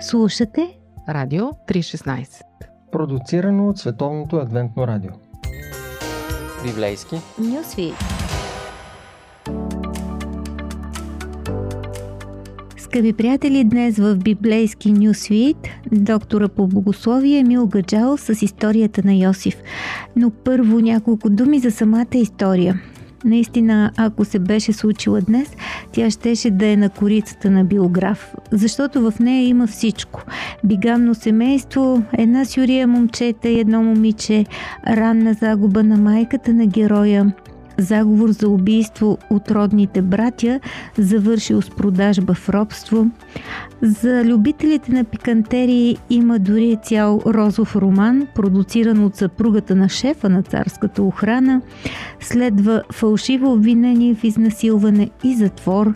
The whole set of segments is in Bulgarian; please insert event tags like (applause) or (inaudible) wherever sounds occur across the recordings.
Слушате Радио 316 Продуцирано от Световното адвентно радио Библейски Нюсви Скъпи приятели, днес в библейски Нюсвит доктора по богословие Емил Гаджал с историята на Йосиф. Но първо няколко думи за самата история. Наистина, ако се беше случила днес, тя щеше да е на корицата на биограф, защото в нея има всичко. Бигамно семейство, една сюрия момчета и едно момиче, ранна загуба на майката на героя, заговор за убийство от родните братя, завършил с продажба в робство. За любителите на пикантерии има дори цял розов роман, продуциран от съпругата на шефа на царската охрана. Следва фалшиво обвинение в изнасилване и затвор.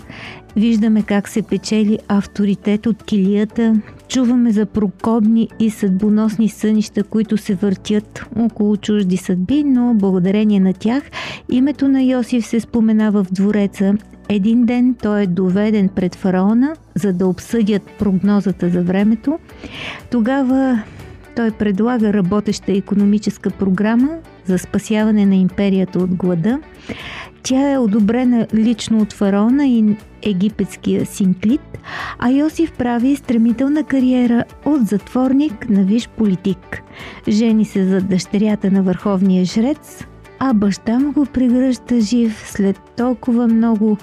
Виждаме как се печели авторитет от килията, чуваме за прокобни и съдбоносни сънища, които се въртят около чужди съдби, но благодарение на тях името на Йосиф се споменава в двореца. Един ден той е доведен пред фараона, за да обсъдят прогнозата за времето. Тогава той предлага работеща економическа програма за спасяване на империята от глада. Тя е одобрена лично от фараона и египетския синклит, а Йосиф прави стремителна кариера от затворник на виш политик. Жени се за дъщерята на върховния жрец, а баща му го прегръща жив след толкова много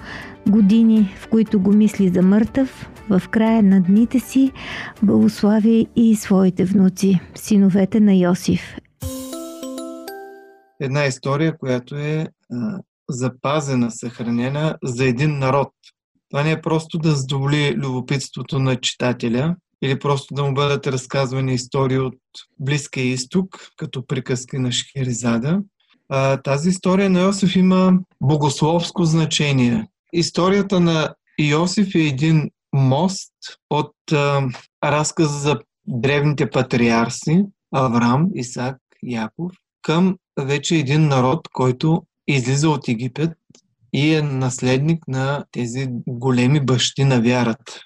години, в които го мисли за мъртъв, в края на дните си благослави и своите внуци, синовете на Йосиф. Една история, която е запазена, съхранена за един народ. Това не е просто да задоволи любопитството на читателя или просто да му бъдат разказвани истории от Близкия изток, като приказки на Шехеризада. А, тази история на Йосиф има богословско значение. Историята на Йосиф е един мост от а, разказа за древните патриарси Авраам, Исак, Яков към вече един народ, който излиза от Египет и е наследник на тези големи бащи на вярата.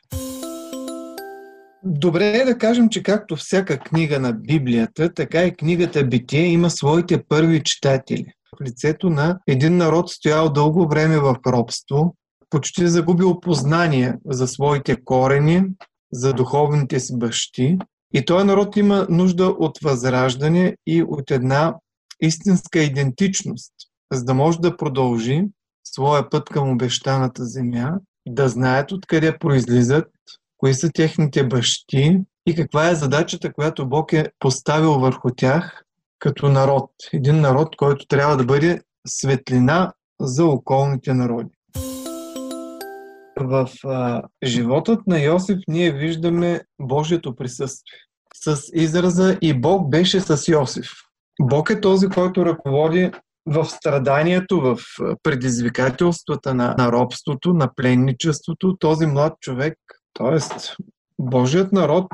Добре е да кажем, че както всяка книга на Библията, така и книгата Битие има своите първи читатели. В лицето на един народ стоял дълго време в робство, почти загубил познание за своите корени, за духовните си бащи. И този народ има нужда от възраждане и от една истинска идентичност, за да може да продължи своя път към обещаната земя, да знаят откъде произлизат, кои са техните бащи и каква е задачата, която Бог е поставил върху тях като народ. Един народ, който трябва да бъде светлина за околните народи. В а, животът на Йосиф ние виждаме Божието присъствие. С израза и Бог беше с Йосиф. Бог е този, който ръководи в страданието, в предизвикателствата на, на робството, на пленничеството, този млад човек, т.е. Божият народ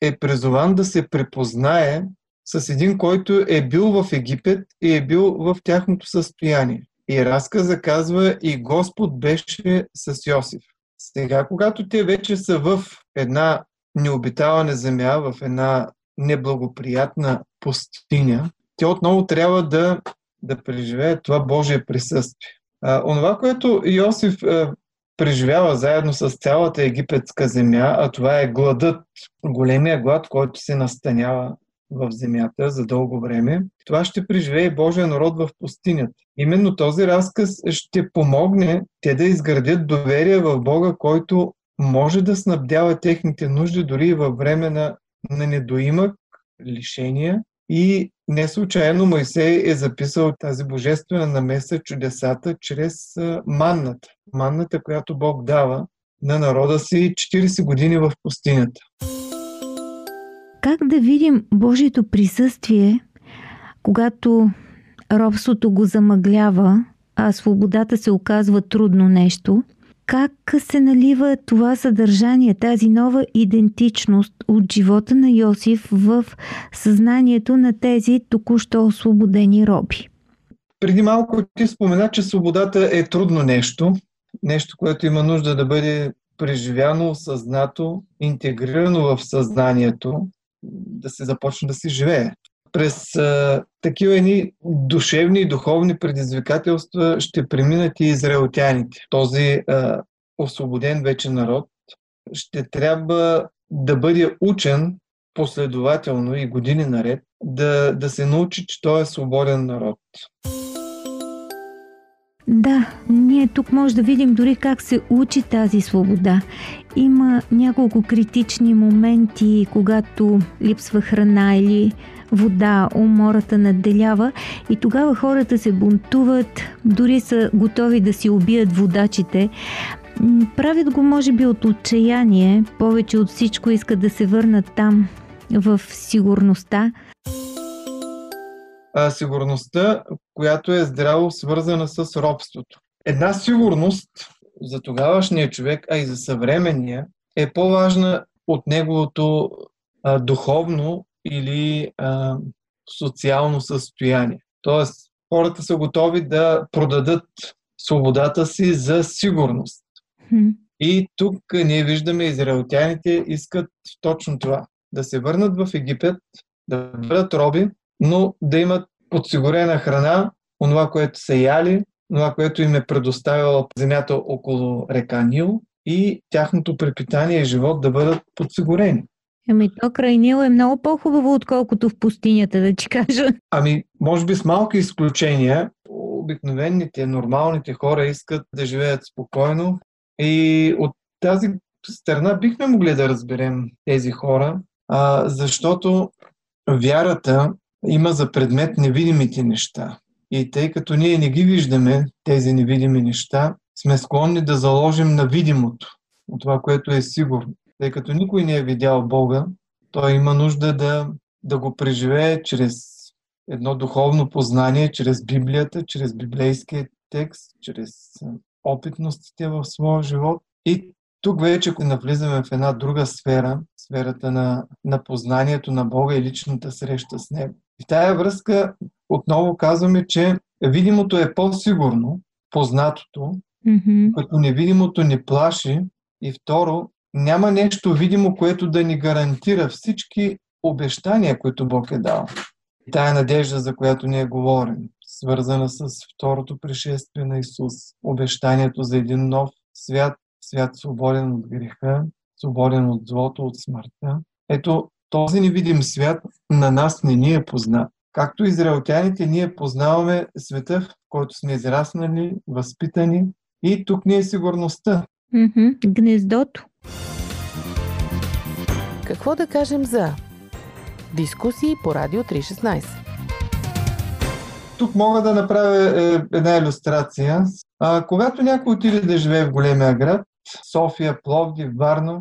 е призован да се препознае с един, който е бил в Египет и е бил в тяхното състояние. И разказа казва и Господ беше с Йосиф. Сега, когато те вече са в една необитавана земя, в една неблагоприятна пустиня, те отново трябва да, да преживеят това Божие присъствие. А, онова, което Йосиф а, преживява заедно с цялата египетска земя, а това е гладът, големия глад, който се настанява в земята за дълго време, това ще преживее Божия народ в пустинята. Именно този разказ ще помогне те да изградят доверие в Бога, който може да снабдява техните нужди дори и във време на, на недоимък, лишения и не случайно Моисей е записал тази божествена намеса чудесата чрез манната. Манната, която Бог дава на народа си 40 години в пустинята. Как да видим Божието присъствие, когато робството го замъглява, а свободата се оказва трудно нещо? Как се налива това съдържание, тази нова идентичност от живота на Йосиф в съзнанието на тези току-що освободени роби? Преди малко ти спомена, че свободата е трудно нещо, нещо, което има нужда да бъде преживяно, осъзнато, интегрирано в съзнанието, да се започне да си живее. През а, такива едни душевни и духовни предизвикателства ще преминат и израелтяните. Този а, освободен вече народ ще трябва да бъде учен последователно и години наред, да, да се научи, че той е свободен народ. Да, ние тук може да видим дори как се учи тази свобода. Има няколко критични моменти, когато липсва храна или вода, умората надделява и тогава хората се бунтуват, дори са готови да си убият водачите. Правят го може би от отчаяние, повече от всичко искат да се върнат там, в сигурността. А, сигурността, която е здраво свързана с робството. Една сигурност за тогавашния човек, а и за съвременния, е по-важна от неговото а, духовно или а, социално състояние. Тоест, хората са готови да продадат свободата си за сигурност. И тук ние виждаме израелтяните искат точно това. Да се върнат в Египет, да бъдат роби, но да имат подсигурена храна, онова, което са яли, това, което им е предоставила земята около река Нил и тяхното препитание и живот да бъдат подсигурени. Ами то край Нил е много по-хубаво, отколкото в пустинята, да ти кажа. Ами, може би с малки изключения, обикновените, нормалните хора искат да живеят спокойно и от тази страна бихме могли да разберем тези хора, а, защото вярата има за предмет невидимите неща. И тъй като ние не ги виждаме, тези невидими неща, сме склонни да заложим на видимото, от това, което е сигурно. Тъй като никой не е видял Бога, той има нужда да, да го преживее чрез едно духовно познание, чрез Библията, чрез библейския текст, чрез опитностите в своя живот. И тук вече навлизаме в една друга сфера, сферата на, на познанието на Бога и личната среща с Него. В тая връзка отново казваме, че видимото е по-сигурно, познатото, mm-hmm. като невидимото ни плаши и второ, няма нещо видимо, което да ни гарантира всички обещания, които Бог е дал. И тая надежда, за която ние говорим, свързана с второто пришествие на Исус, обещанието за един нов свят, свят свободен от греха, свободен от злото, от смъртта. Ето, този невидим свят на нас не ни е познат. Както израелтяните, ние познаваме света, в който сме израснали, възпитани и тук ни е сигурността. Mm-hmm. Гнездото. Какво да кажем за дискусии по Радио 316? Тук мога да направя е, една иллюстрация. А, когато някой отиде да живее в големия град, София, Пловдив, Варна,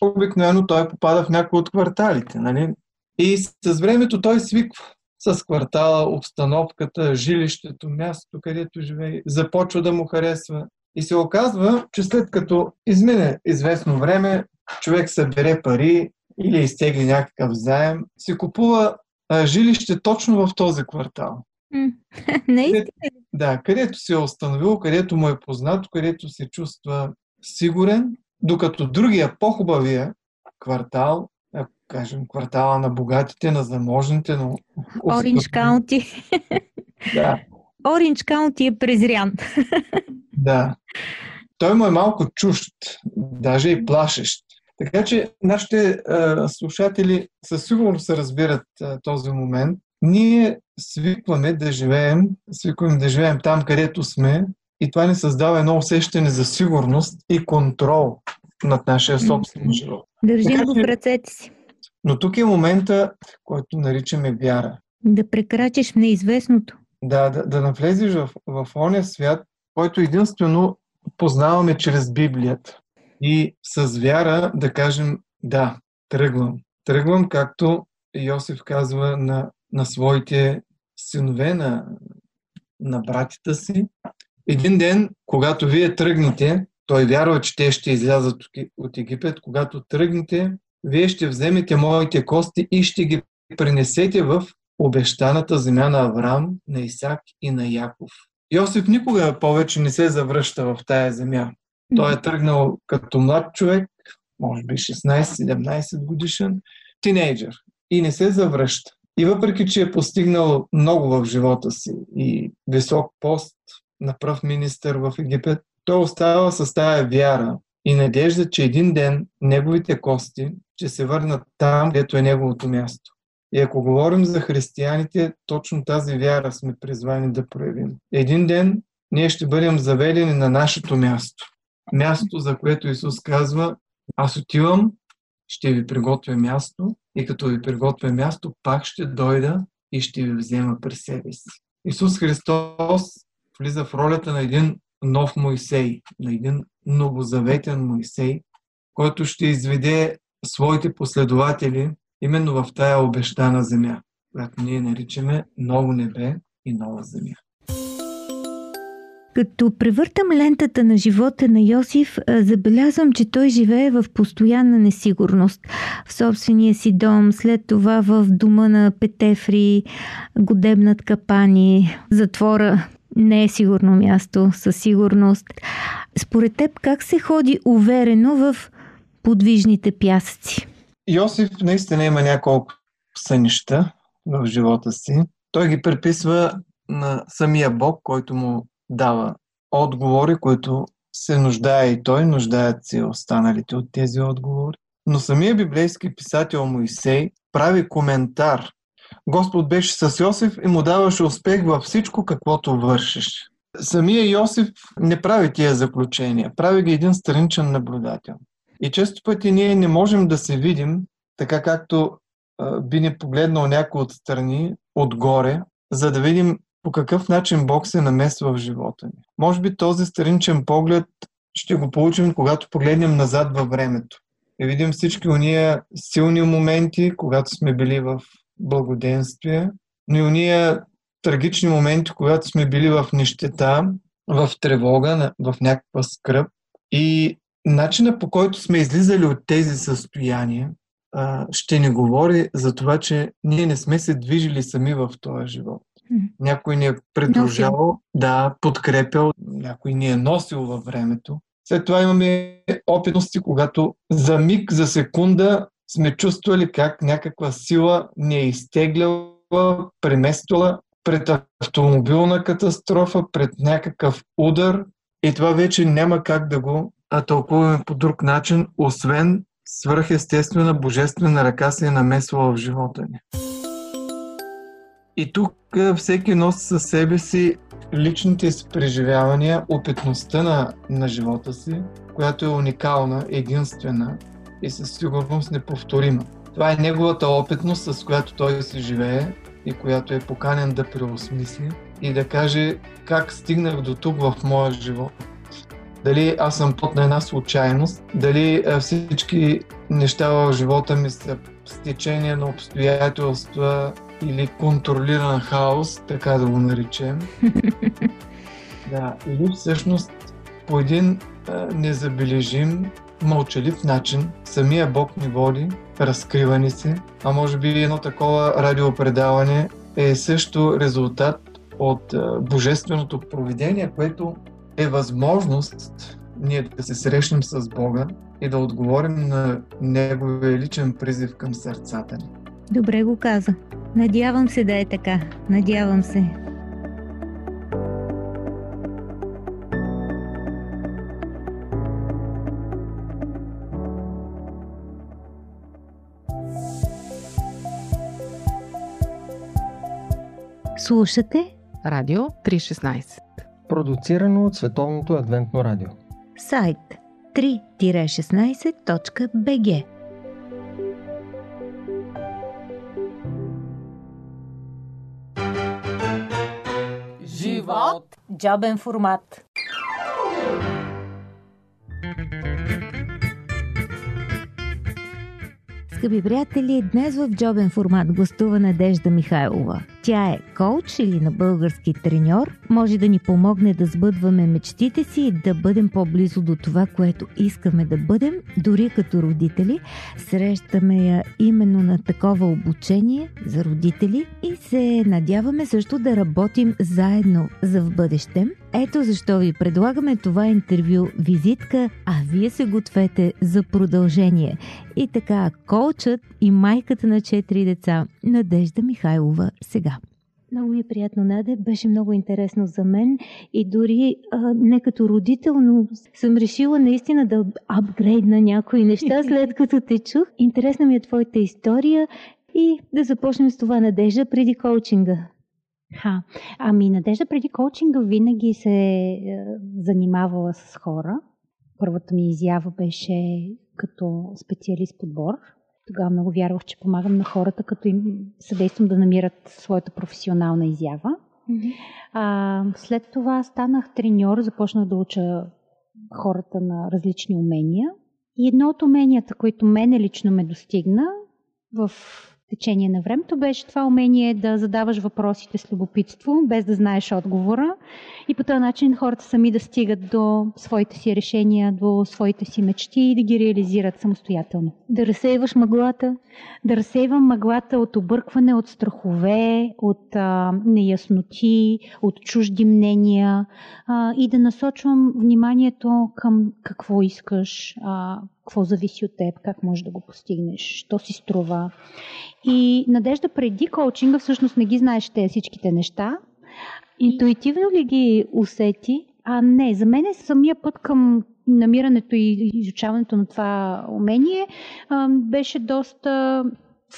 обикновено той попада в някои от кварталите. Нали? И с времето той свиква с квартала, обстановката, жилището, мястото, където живее, започва да му харесва. И се оказва, че след като измине известно време, човек събере пари или изтегли някакъв заем, си купува а, жилище точно в този квартал. (laughs) Наистина. Да, където се е установил, където му е познато, където се чувства сигурен, докато другия, по-хубавия квартал, ако кажем квартала на богатите, на заможните, но... Оранж Каунти. Да. Оранж Каунти е презрян. Да. Той му е малко чужд, даже и плашещ. Така че нашите а, слушатели със сигурност се разбират а, този момент. Ние свикваме да живеем, свикваме да живеем там, където сме и това ни създава едно усещане за сигурност и контрол над нашия собствен живот. Държим го в ръцете си. Но тук е момента, който наричаме вяра. Да прекрачиш неизвестното. Да, да, да навлезеш в, в ония свят, който единствено познаваме чрез Библията. И с вяра да кажем, да, тръгвам. Тръгвам, както Йосиф казва на, на своите синове, на, на братята си. Един ден, когато вие тръгнете, той вярва, че те ще излязат от Египет, когато тръгнете, вие ще вземете моите кости и ще ги принесете в обещаната земя на Авраам, на Исак и на Яков. Йосиф никога повече не се завръща в тая земя. Той е тръгнал като млад човек, може би 16-17 годишен, тинейджър и не се завръща. И въпреки, че е постигнал много в живота си и висок пост на пръв министър в Египет, той остава с тая вяра и надежда, че един ден неговите кости ще се върнат там, където е неговото място. И ако говорим за християните, точно тази вяра сме призвани да проявим. Един ден ние ще бъдем заведени на нашето място. Място, за което Исус казва, аз отивам, ще ви приготвя място и като ви приготвя място, пак ще дойда и ще ви взема при себе си. Исус Христос влиза в ролята на един нов Моисей, на един новозаветен Моисей, който ще изведе своите последователи именно в тая обещана земя, която ние наричаме ново небе и нова земя. Като превъртам лентата на живота на Йосиф, забелязвам, че той живее в постоянна несигурност. В собствения си дом, след това в дома на Петефри, годебнат капани, затвора не е сигурно място, със сигурност. Според теб, как се ходи уверено в подвижните пясъци? Йосиф наистина има няколко сънища в живота си. Той ги приписва на самия Бог, който му дава отговори, които се нуждае и той, нуждаят се останалите от тези отговори. Но самия библейски писател Моисей прави коментар. Господ беше с Йосиф и му даваше успех във всичко, каквото вършиш. Самия Йосиф не прави тия заключения, прави ги един страничен наблюдател. И често пъти ние не можем да се видим така както би ни погледнал някой отстрани, отгоре, за да видим по какъв начин Бог се намесва в живота ни. Може би този страничен поглед ще го получим, когато погледнем назад във времето и видим всички уния силни моменти, когато сме били в благоденствие, но и уния трагични моменти, когато сме били в нищета, в тревога, в някаква скръп. И начина по който сме излизали от тези състояния ще ни говори за това, че ние не сме се движили сами в този живот. Някой ни е придружавал, да, подкрепял, някой ни е носил във времето. След това имаме опитности, когато за миг, за секунда сме чувствали как някаква сила ни е изтегляла, премествала пред автомобилна катастрофа, пред някакъв удар и това вече няма как да го тълкуваме по друг начин, освен свръхестествена божествена ръка се е намесвала в живота ни. И тук всеки носи със себе си личните си преживявания, опитността на, на живота си, която е уникална, единствена и със сигурност неповторима. Това е неговата опитност, с която той си живее и която е поканен да преосмисли и да каже как стигнах до тук в моя живот дали аз съм под на една случайност, дали всички неща в живота ми са стечение на обстоятелства или контролиран хаос, така да го наречем. (laughs) да, или всъщност по един незабележим, мълчалив начин самия Бог ни води, разкрива ни се, а може би едно такова радиопредаване е също резултат от а, божественото провидение, което е възможност ние да се срещнем с Бога и да отговорим на Неговия личен призив към сърцата ни. Добре го каза. Надявам се да е така. Надявам се. Слушате Радио 316 Продуцирано от Световното адвентно радио. Сайт 3-16.bg Живот! Джобен формат. Скъпи приятели, днес в джобен формат гостува Надежда Михайлова – Тя е коуч или на български треньор, може да ни помогне да сбъдваме мечтите си и да бъдем по-близо до това, което искаме да бъдем, дори като родители. Срещаме я именно на такова обучение за родители и се надяваме също да работим заедно за в бъдеще. Ето защо ви предлагаме това интервю визитка, а вие се гответе за продължение. И така, колчът и майката на четири деца, Надежда Михайлова, сега. Много ми е приятно, Наде. Беше много интересно за мен и дори а, не като родител, но съм решила наистина да апгрейдна някои неща, (laughs) след като те чух. Интересна ми е твоята история и да започнем с това Надежда преди коучинга. Ха. Ами Надежда преди коучинга винаги се е, занимавала с хора. Първата ми изява беше като специалист подбор. Тогава много вярвах, че помагам на хората, като им съдействам да намират своята професионална изява. Mm-hmm. А, след това станах треньор, започнах да уча хората на различни умения. И едно от уменията, които мене лично ме достигна в течение на времето беше това умение да задаваш въпросите с любопитство, без да знаеш отговора. И по този начин хората сами да стигат до своите си решения, до своите си мечти и да ги реализират самостоятелно. Да разсейваш мъглата? Да разсейвам мъглата от объркване, от страхове, от а, неясноти, от чужди мнения а, и да насочвам вниманието към какво искаш, а, какво зависи от теб, как можеш да го постигнеш, що си струва. И Надежда преди коучинга всъщност не ги знаеш те всичките неща. Интуитивно ли ги усети? А не, за мен е самия път към намирането и изучаването на това умение беше доста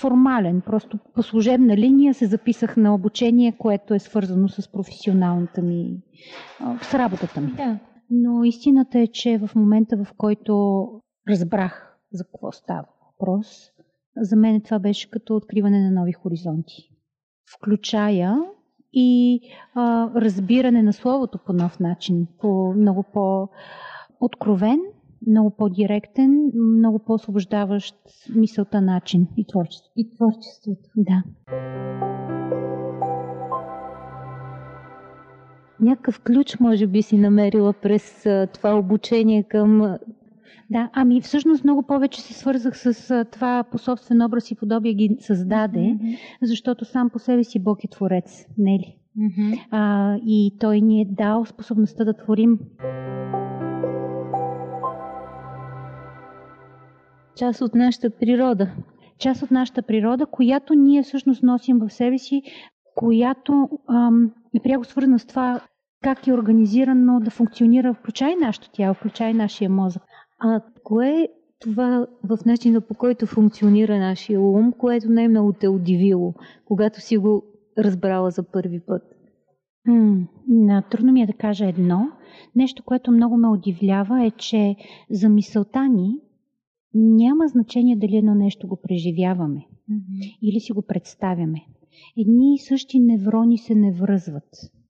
формален. Просто по служебна линия се записах на обучение, което е свързано с професионалната ми, с работата ми. Да. Но истината е, че в момента, в който разбрах за какво става въпрос, за мен това беше като откриване на нови хоризонти. Включая и а, разбиране на словото по нов начин, по много по-откровен, много по-директен, много по-освобождаващ мисълта начин и творчество. И творчеството. Да. Някакъв ключ може би си намерила през това обучение към да, ами всъщност много повече се свързах с това по собствен образ и подобие ги създаде, mm-hmm. защото сам по себе си Бог е творец, не ли? Mm-hmm. А, и Той ни е дал способността да творим. Част от нашата природа. Част от нашата природа, която ние всъщност носим в себе си, която ам, е пряко свързана с това как е организирано да функционира, включай нашето тяло, включай нашия мозък. А кое е това в начина по който функционира нашия ум, което най-много те е удивило, когато си го разбрала за първи път? М- трудно ми е да кажа едно. Нещо, което много ме удивлява е, че за мисълта ни няма значение дали едно нещо го преживяваме mm-hmm. или си го представяме. Едни и същи неврони се не връзват.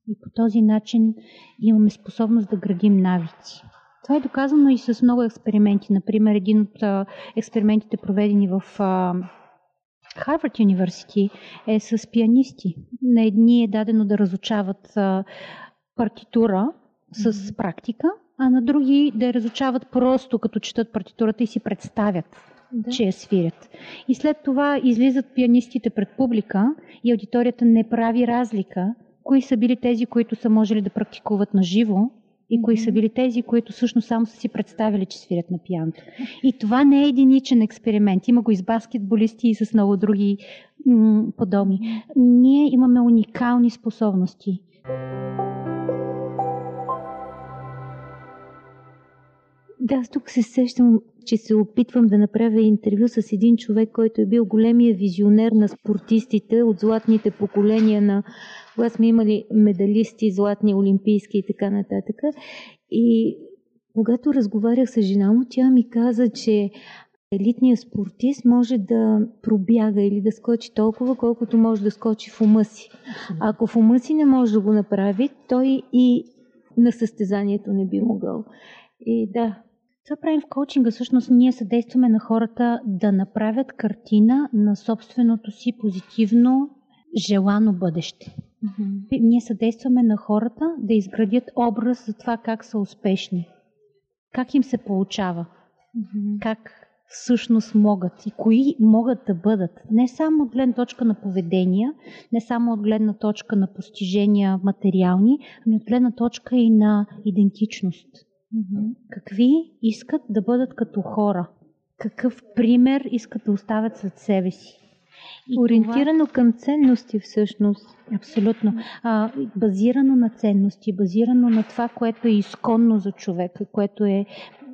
И по този начин имаме способност да градим навици. Това е доказано и с много експерименти. Например, един от експериментите, проведени в Харвард Университи, е с пианисти. На едни е дадено да разучават партитура с практика, а на други да я разучават просто като четат партитурата и си представят, да. че я свирят. И след това излизат пианистите пред публика и аудиторията не прави разлика кои са били тези, които са можели да практикуват на живо и кои са били тези, които всъщност само са си представили, че свирят на пианто. И това не е единичен експеримент. Има го и с баскетболисти и с много други м- подобни. Ние имаме уникални способности. Да, аз тук се сещам, че се опитвам да направя интервю с един човек, който е бил големия визионер на спортистите от златните поколения на когато сме имали медалисти, златни, олимпийски и така нататък. И когато разговарях с жена му, тя ми каза, че елитният спортист може да пробяга или да скочи толкова, колкото може да скочи в ума си. Ако в ума си не може да го направи, той и на състезанието не би могъл. И да. Това правим в коучинга. Всъщност ние съдействаме на хората да направят картина на собственото си позитивно желано бъдеще. Mm-hmm. Ние съдействаме на хората да изградят образ за това как са успешни, как им се получава, mm-hmm. как всъщност могат и кои могат да бъдат. Не само от гледна точка на поведения, не само от гледна точка на постижения материални, ами от гледна точка и на идентичност. Mm-hmm. Какви искат да бъдат като хора? Какъв пример искат да оставят след себе си? И Ориентирано това... към ценности всъщност. Абсолютно. А, базирано на ценности, базирано на това, което е изконно за човека, което е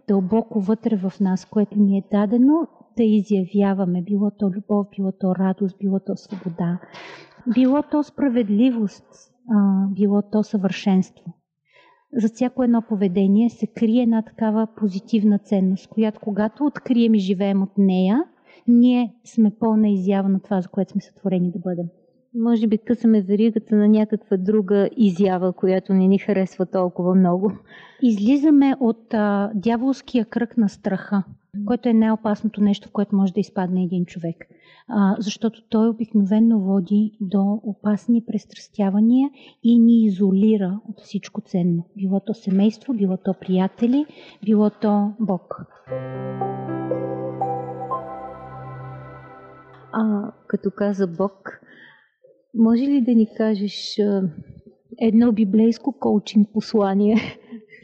дълбоко вътре в нас, което ни е дадено да изявяваме. Било то любов, било то радост, било то свобода, било то справедливост, а, било то съвършенство. За всяко едно поведение се крие една такава позитивна ценност, която когато открием и живеем от нея, ние сме пълна изява на това, за което сме сътворени да бъдем. Може би късаме веригата на някаква друга изява, която не ни харесва толкова много. Излизаме от а, дяволския кръг на страха, което е най-опасното нещо, в което може да изпадне един човек. А, защото той обикновенно води до опасни престрастявания и ни изолира от всичко ценно. Било то семейство, било то приятели, било то Бог. А, като каза Бог, може ли да ни кажеш едно библейско коучинг послание?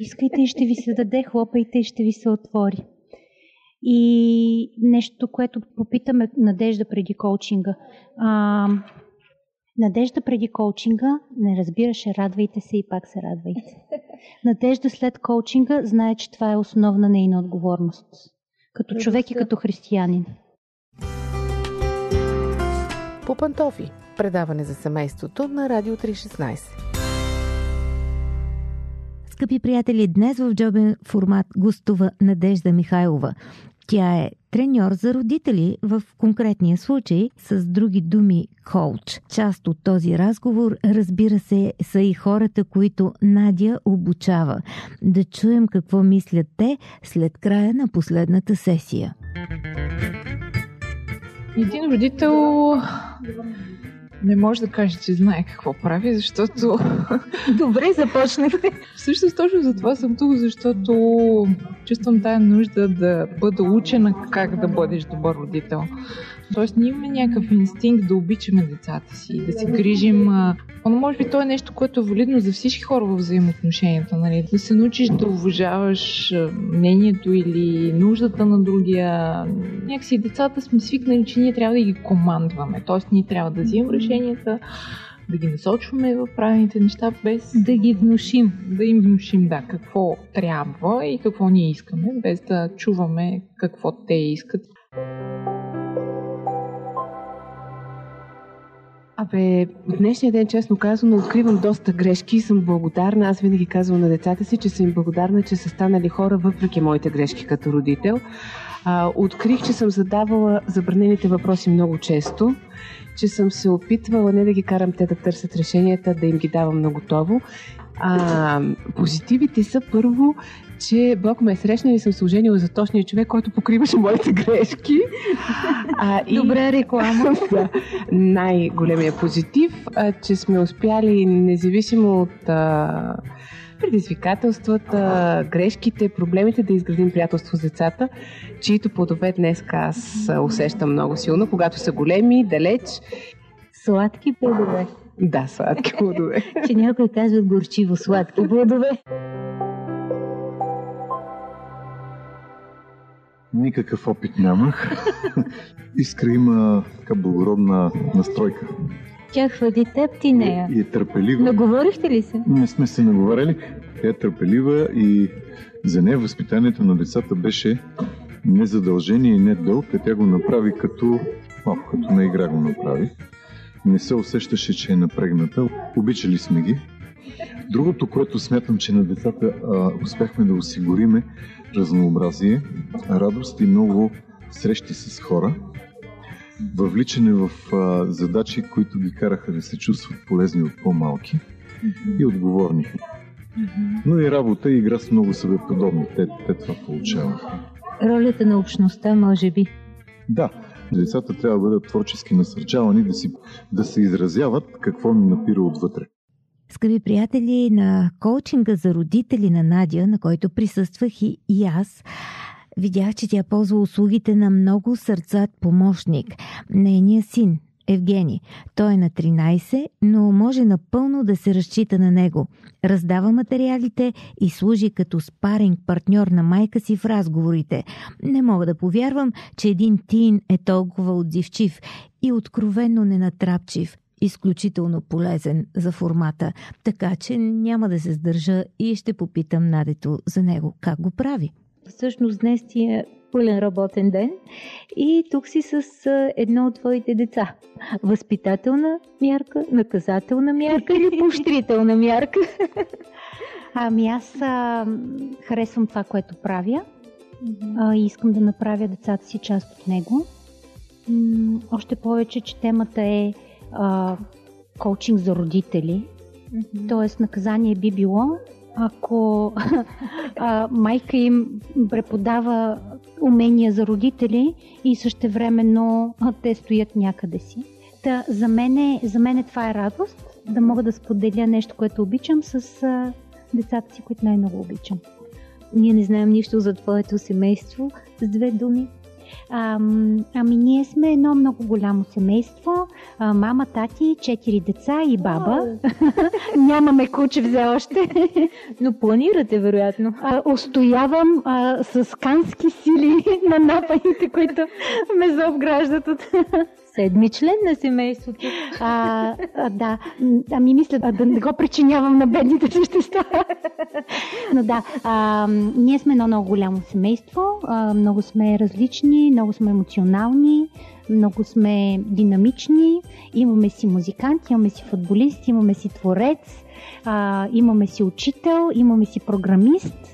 Искайте и ще ви се даде, хлопайте и ще ви се отвори. И нещо, което попитаме Надежда преди коучинга. А, Надежда преди коучинга не разбираше, радвайте се и пак се радвайте. (laughs) Надежда след коучинга знае, че това е основна нейна отговорност. Като човек и като християнин. По пантофи. Предаване за семейството на Радио 316. Скъпи приятели, днес в джобен формат гостува Надежда Михайлова. Тя е треньор за родители в конкретния случай, с други думи коуч. Част от този разговор, разбира се, са и хората, които Надя обучава. Да чуем какво мислят те след края на последната сесия. Един родител не може да каже, че знае какво прави, защото... (laughs) Добре, започнахте. Всъщност точно за това съм тук, защото чувствам тая нужда да бъда учена как да бъдеш добър родител. Тоест, ние имаме някакъв инстинкт да обичаме децата си, да се грижим. Но може би то е нещо, което е валидно за всички хора в взаимоотношенията. Нали? Да се научиш да уважаваш мнението или нуждата на другия. Някакси децата сме свикнали, че ние трябва да ги командваме. Тоест, ние трябва да взимем решенията, да ги насочваме в правилните неща, без да ги внушим. Да им внушим, да, какво трябва и какво ние искаме, без да чуваме какво те искат. Абе, в днешния ден, честно казано, откривам доста грешки и съм благодарна. Аз винаги казвам на децата си, че съм благодарна, че са станали хора, въпреки моите грешки като родител. А, открих, че съм задавала забранените въпроси много често, че съм се опитвала не да ги карам те да търсят решенията, да им ги давам на готово. А, позитивите са първо, че Бог ме е срещнал и съм се оженила за точния човек, който покриваше моите грешки. А, и... Добра реклама. (laughs) да, най-големия позитив, а, че сме успяли, независимо от а, предизвикателствата, грешките, проблемите да изградим приятелство с децата, чието плодове днес аз усещам много силно, когато са големи, далеч. Сладки плодове. Да, сладки плодове. че някой казва горчиво сладки плодове. Никакъв опит нямах. (laughs) Искра има така благородна настройка. Тя хвали теб, ти нея. И е търпелива. Наговорихте ли се? Не сме се наговорили. Тя е търпелива и за нея възпитанието на децата беше не задължение и не дълг, а тя го направи като малко като на игра го направи. Не се усещаше, че е напрегната. Обичали сме ги. Другото, което смятам, че на децата а, успяхме да осигуриме разнообразие, радост и много срещи с хора, въвличане в а, задачи, които ги караха да се чувстват полезни от по-малки mm-hmm. и отговорни. Mm-hmm. Но и работа и игра с много себеподобни. Те, те това получаваха. Ролята на общността, може би. Да, Децата трябва да бъдат творчески насърчавани да, си, да се изразяват какво им напира отвътре. Скъпи приятели, на коучинга за родители на Надя, на който присъствах и, и аз, видях, че тя ползва услугите на много сърцат помощник, нейния син, Евгений. Той е на 13, но може напълно да се разчита на него. Раздава материалите и служи като спаринг партньор на майка си в разговорите. Не мога да повярвам, че един тин е толкова отзивчив и откровенно ненатрапчив. Изключително полезен за формата, така че няма да се сдържа и ще попитам Надето за него как го прави. Всъщност днес ти е пълен работен ден и тук си с едно от твоите деца. Възпитателна мярка, наказателна мярка или (laughs) поощрителна мярка? Ами аз а, харесвам това, което правя а, и искам да направя децата си част от него. М- още повече, че темата е а, коучинг за родители. Mm-hmm. Тоест наказание би било ако (laughs) а, майка им преподава умения за родители и същевременно а, те стоят някъде си. Та, за, мен за мен това е радост да мога да споделя нещо, което обичам с а, децата си, които най-много обичам. Ние не знаем нищо за твоето семейство. С две думи, а, ами ние сме едно много голямо семейство. А, мама, тати, четири деца и баба. (laughs) Нямаме куче все още. (laughs) Но планирате, вероятно. А, устоявам а, с кански сили (laughs) на напаните, които ме заобграждат от седми член на семейството. А, а, да, ами мисля а, да не го причинявам на бедните същества. Но да, а, ние сме едно много голямо семейство, а, много сме различни, много сме емоционални, много сме динамични, имаме си музикант, имаме си футболист, имаме си творец, а, имаме си учител, имаме си програмист,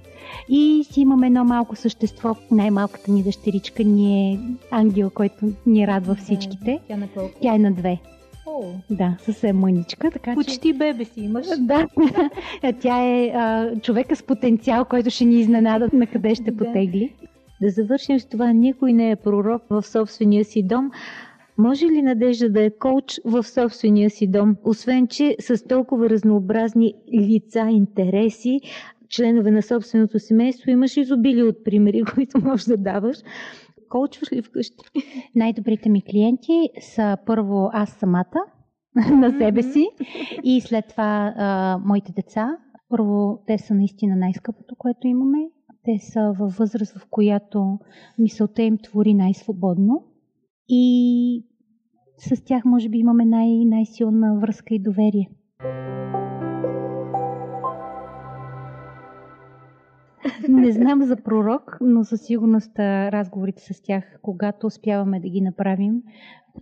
и си имаме едно малко същество. Най-малката ни дъщеричка ни е ангел, който ни радва всичките. Тя, на Тя е на две. О. Да, съвсем мъничка. Така, Почти че... бебе си имаш. (laughs) Да. Тя е а, човека с потенциал, който ще ни изненада на къде ще да. потегли. Да завършим с това. Никой не е пророк в собствения си дом. Може ли Надежда да е коуч в собствения си дом, освен че с толкова разнообразни лица, интереси, членове на собственото семейство, имаш изобилие от примери, (laughs) които можеш да даваш. Колчваш ли вкъщи? Най-добрите ми клиенти са първо аз самата (laughs) на себе си и след това а, моите деца. Първо, те са наистина най-скъпото, което имаме. Те са във възраст, в която мисълта им твори най-свободно. И с тях, може би, имаме най- най-силна връзка и доверие. Не знам за пророк, но със сигурност разговорите с тях, когато успяваме да ги направим.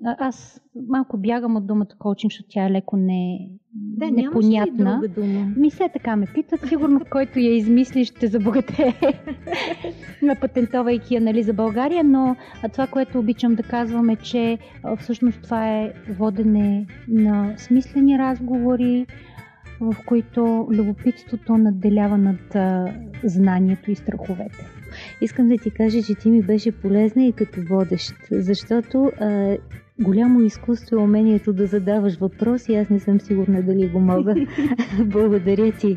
Аз малко бягам от думата коучинг, защото тя е леко не, да, непонятна. Друга дума? Ми се така ме питат. Сигурно, който я измисли, ще забогате (laughs) напатентовайки я нали, за България, но това, което обичам да казвам е, че всъщност това е водене на смислени разговори, в които любопитството надделява над а, знанието и страховете. Искам да ти кажа, че ти ми беше полезна и като водещ, защото а, голямо изкуство е умението да задаваш въпроси. Аз не съм сигурна дали го мога. (laughs) Благодаря ти.